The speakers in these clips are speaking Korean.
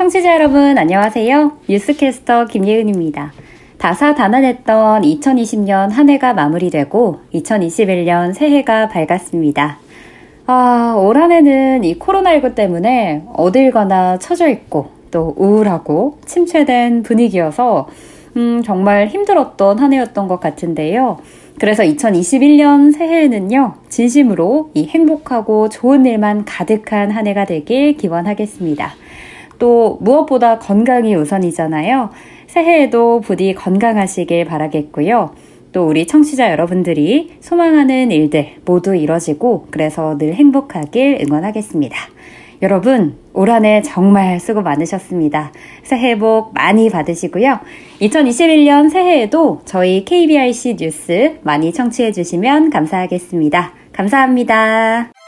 청취자 여러분 안녕하세요. 뉴스캐스터 김예은입니다. 다사다난했던 2020년 한 해가 마무리되고 2021년 새해가 밝았습니다. 아, 올 한 해는 이 코로나19 때문에 어딜 가나 처져 있고 또 우울하고 침체된 분위기여서 음, 정말 힘들었던 한 해였던 것 같은데요. 그래서 2021년 새해에는요, 진심으로 이 행복하고 좋은 일만 가득한 한 해가 되길 기원하겠습니다. 또 무엇보다 건강이 우선이잖아요. 새해에도 부디 건강하시길 바라겠고요. 또 우리 청취자 여러분들이 소망하는 일들 모두 이뤄지고 그래서 늘 행복하길 응원하겠습니다. 여러분, 올 한 해 정말 수고 많으셨습니다. 새해 복 많이 받으시고요. 2021년 새해에도 저희 KBRC 뉴스 많이 청취해 주시면 감사하겠습니다. 감사합니다.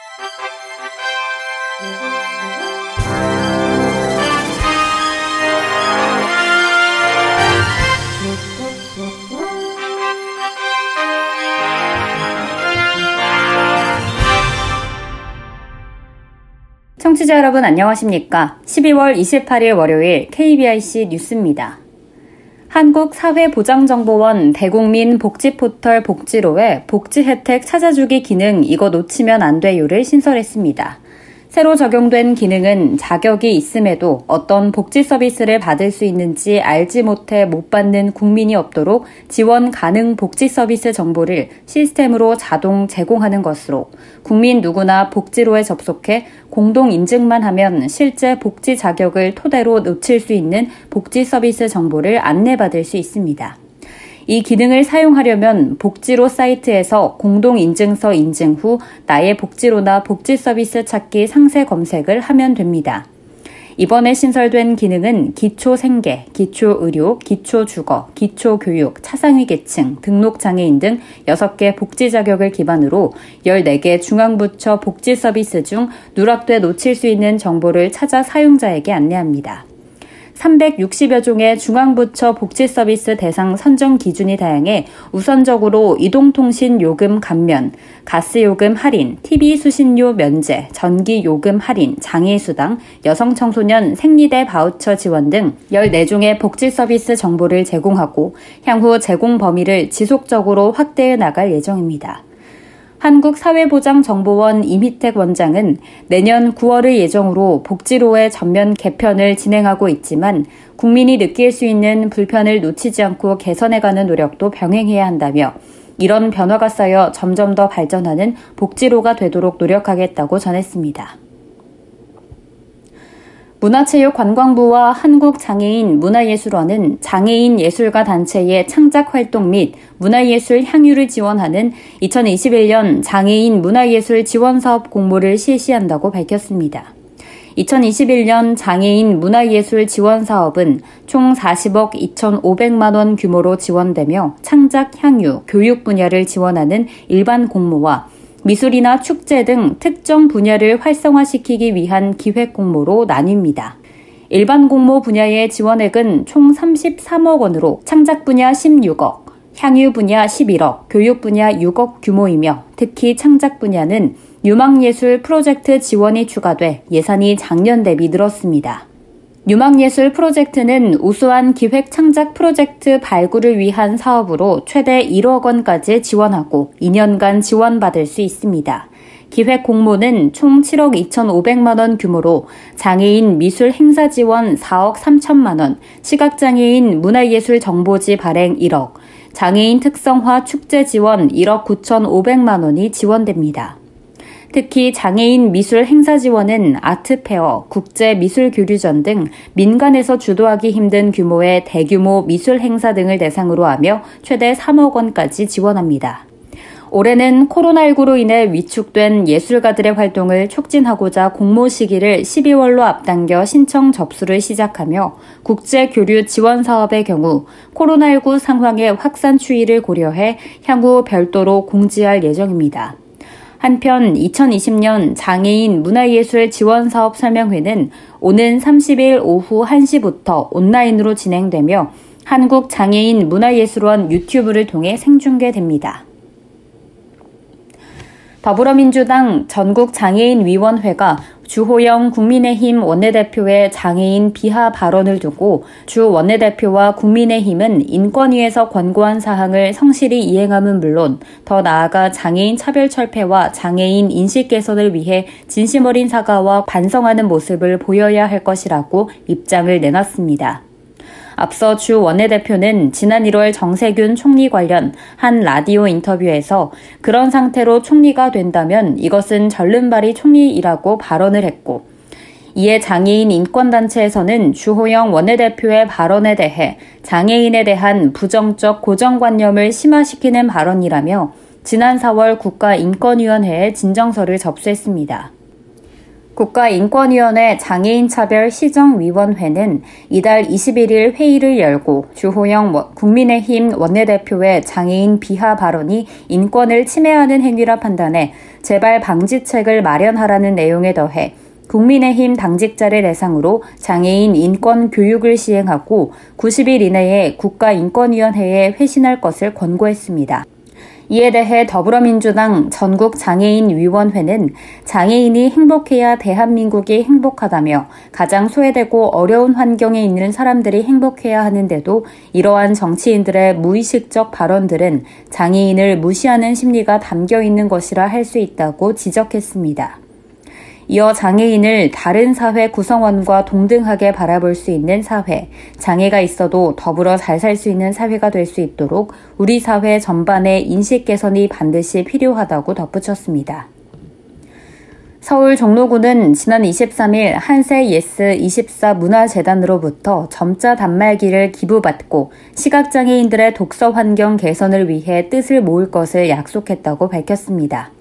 청취자 여러분 안녕하십니까? 12월 28일 월요일 KBIC 뉴스입니다. 한국사회보장정보원 대국민 복지포털 복지로에 복지 혜택 찾아주기 기능 이거 놓치면 안 돼요를 신설했습니다. 새로 적용된 기능은 자격이 있음에도 어떤 복지 서비스를 받을 수 있는지 알지 못해 못 받는 국민이 없도록 지원 가능 복지 서비스 정보를 시스템으로 자동 제공하는 것으로 국민 누구나 복지로에 접속해 공동 인증만 하면 실제 복지 자격을 토대로 놓칠 수 있는 복지 서비스 정보를 안내받을 수 있습니다. 이 기능을 사용하려면 복지로 사이트에서 공동인증서 인증 후 나의 복지로나 복지 서비스 찾기 상세 검색을 하면 됩니다. 이번에 신설된 기능은 기초 생계, 기초 의료, 기초 주거, 기초 교육, 차상위 계층, 등록 장애인 등 6개 복지 자격을 기반으로 14개 중앙부처 복지 서비스 중 누락돼 놓칠 수 있는 정보를 찾아 사용자에게 안내합니다. 360여 종의 중앙부처 복지 서비스 대상 선정 기준이 다양해 우선적으로 이동통신 요금 감면, 가스 요금 할인, TV 수신료 면제, 전기 요금 할인, 장애 수당, 여성 청소년 생리대 바우처 지원 등 14종의 복지 서비스 정보를 제공하고 향후 제공 범위를 지속적으로 확대해 나갈 예정입니다. 한국사회보장정보원 이미택 원장은 내년 9월을 예정으로 복지로의 전면 개편을 진행하고 있지만 국민이 느낄 수 있는 불편을 놓치지 않고 개선해가는 노력도 병행해야 한다며 이런 변화가 쌓여 점점 더 발전하는 복지로가 되도록 노력하겠다고 전했습니다. 문화체육관광부와 한국장애인 문화예술원은 장애인 예술가 단체의 창작 활동 및 문화예술 향유를 지원하는 2021년 장애인 문화예술 지원 사업 공모를 실시한다고 밝혔습니다. 2021년 장애인 문화예술 지원 사업은 총 40억 2,500만 원 규모로 지원되며 창작 향유, 교육 분야를 지원하는 일반 공모와 미술이나 축제 등 특정 분야를 활성화시키기 위한 기획 공모로 나뉩니다. 일반 공모 분야의 지원액은 총 33억 원으로 창작 분야 16억, 향유 분야 11억, 교육 분야 6억 규모이며 특히 창작 분야는 유망예술 프로젝트 지원이 추가돼 예산이 작년 대비 늘었습니다. 유망예술 프로젝트는 우수한 기획 창작 프로젝트 발굴을 위한 사업으로 최대 1억 원까지 지원하고 2년간 지원받을 수 있습니다. 기획 공모는 총 7억 2,500만 원 규모로 장애인 미술 행사 지원 4억 3천만 원, 시각장애인 문화예술 정보지 발행 1억, 장애인 특성화 축제 지원 1억 9,500만 원이 지원됩니다. 특히 장애인 미술 행사 지원은 아트페어, 국제 미술 교류전 등 민간에서 주도하기 힘든 규모의 대규모 미술 행사 등을 대상으로 하며 최대 3억 원까지 지원합니다. 올해는 코로나19로 인해 위축된 예술가들의 활동을 촉진하고자 공모 시기를 12월로 앞당겨 신청 접수를 시작하며 국제 교류 지원 사업의 경우 코로나19 상황의 확산 추이를 고려해 향후 별도로 공지할 예정입니다. 한편 2020년 장애인 문화예술 지원 사업 설명회는 오는 30일 오후 1시부터 온라인으로 진행되며 한국 장애인 문화예술원 유튜브를 통해 생중계됩니다. 더불어민주당 전국장애인위원회가 주호영 국민의힘 원내대표의 장애인 비하 발언을 두고 주 원내대표와 국민의힘은 인권위에서 권고한 사항을 성실히 이행함은 물론 더 나아가 장애인 차별 철폐와 장애인 인식 개선을 위해 진심 어린 사과와 반성하는 모습을 보여야 할 것이라고 입장을 내놨습니다. 앞서 주 원내대표는 지난 1월 정세균 총리 관련 한 라디오 인터뷰에서 그런 상태로 총리가 된다면 이것은 절름발이 총리이라고 발언을 했고 이에 장애인 인권단체에서는 주호영 원내대표의 발언에 대해 장애인에 대한 부정적 고정관념을 심화시키는 발언이라며 지난 4월 국가인권위원회에 진정서를 접수했습니다. 국가인권위원회 장애인차별 시정위원회는 이달 21일 회의를 열고 주호영 국민의힘 원내대표의 장애인 비하 발언이 인권을 침해하는 행위라 판단해 재발 방지책을 마련하라는 내용에 더해 국민의힘 당직자를 대상으로 장애인 인권 교육을 시행하고 90일 이내에 국가인권위원회에 회신할 것을 권고했습니다. 이에 대해 더불어민주당 전국 장애인 위원회는 장애인이 행복해야 대한민국이 행복하다며 가장 소외되고 어려운 환경에 있는 사람들이 행복해야 하는데도 이러한 정치인들의 무의식적 발언들은 장애인을 무시하는 심리가 담겨 있는 것이라 할 수 있다고 지적했습니다. 이어 장애인을 다른 사회 구성원과 동등하게 바라볼 수 있는 사회, 장애가 있어도 더불어 잘 살 수 있는 사회가 될 수 있도록 우리 사회 전반의 인식 개선이 반드시 필요하다고 덧붙였습니다. 서울 종로구는 지난 23일 한세 예스 24 문화재단으로부터 점자 단말기를 기부받고 시각장애인들의 독서 환경 개선을 위해 뜻을 모을 것을 약속했다고 밝혔습니다.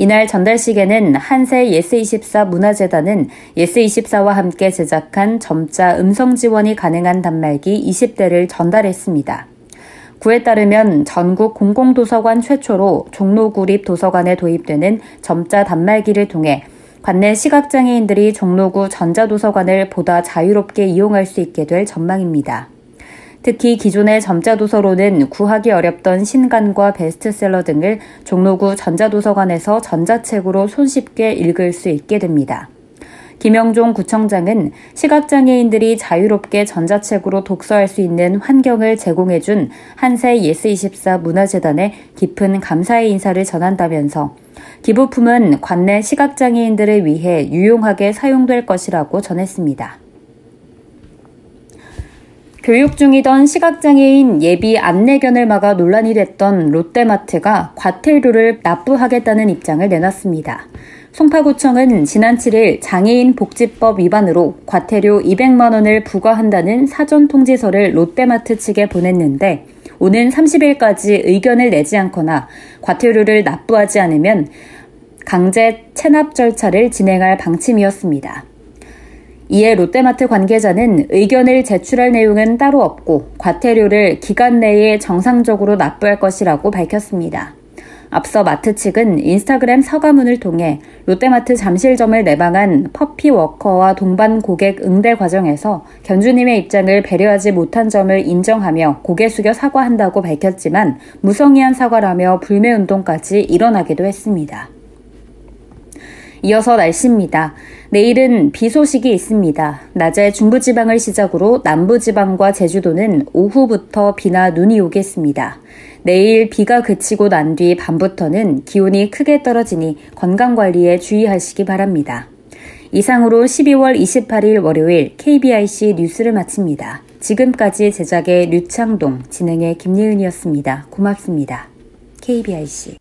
이날 전달식에는 한세 예스24 문화재단은 예스24와 함께 제작한 점자 음성 지원이 가능한 단말기 20대를 전달했습니다. 구에 따르면 전국 공공도서관 최초로 종로구립 도서관에 도입되는 점자 단말기를 통해 관내 시각장애인들이 종로구 전자도서관을 보다 자유롭게 이용할 수 있게 될 전망입니다. 특히 기존의 점자도서로는 구하기 어렵던 신간과 베스트셀러 등을 종로구 전자도서관에서 전자책으로 손쉽게 읽을 수 있게 됩니다. 김영종 구청장은 시각장애인들이 자유롭게 전자책으로 독서할 수 있는 환경을 제공해준 한세 예스24 문화재단에 깊은 감사의 인사를 전한다면서 기부품은 관내 시각장애인들을 위해 유용하게 사용될 것이라고 전했습니다. 교육 중이던 시각장애인 예비 안내견을 막아 논란이 됐던 롯데마트가 과태료를 납부하겠다는 입장을 내놨습니다. 송파구청은 지난 7일 장애인 복지법 위반으로 과태료 200만 원을 부과한다는 사전 통지서를 롯데마트 측에 보냈는데 오는 30일까지 의견을 내지 않거나 과태료를 납부하지 않으면 강제 체납 절차를 진행할 방침이었습니다. 이에 롯데마트 관계자는 의견을 제출할 내용은 따로 없고 과태료를 기간 내에 정상적으로 납부할 것이라고 밝혔습니다. 앞서 마트 측은 인스타그램 서가문을 통해 롯데마트 잠실점을 내방한 퍼피워커와 동반 고객 응대 과정에서 견주님의 입장을 배려하지 못한 점을 인정하며 고개 숙여 사과한다고 밝혔지만 무성의한 사과라며 불매운동까지 일어나기도 했습니다. 이어서 날씨입니다. 내일은 비 소식이 있습니다. 낮에 중부지방을 시작으로 남부지방과 제주도는 오후부터 비나 눈이 오겠습니다. 내일 비가 그치고 난 뒤 밤부터는 기온이 크게 떨어지니 건강관리에 주의하시기 바랍니다. 이상으로 12월 28일 월요일 KBIC 뉴스를 마칩니다. 지금까지 제작의 류창동, 진행의 김예은이었습니다. 고맙습니다. KBIC.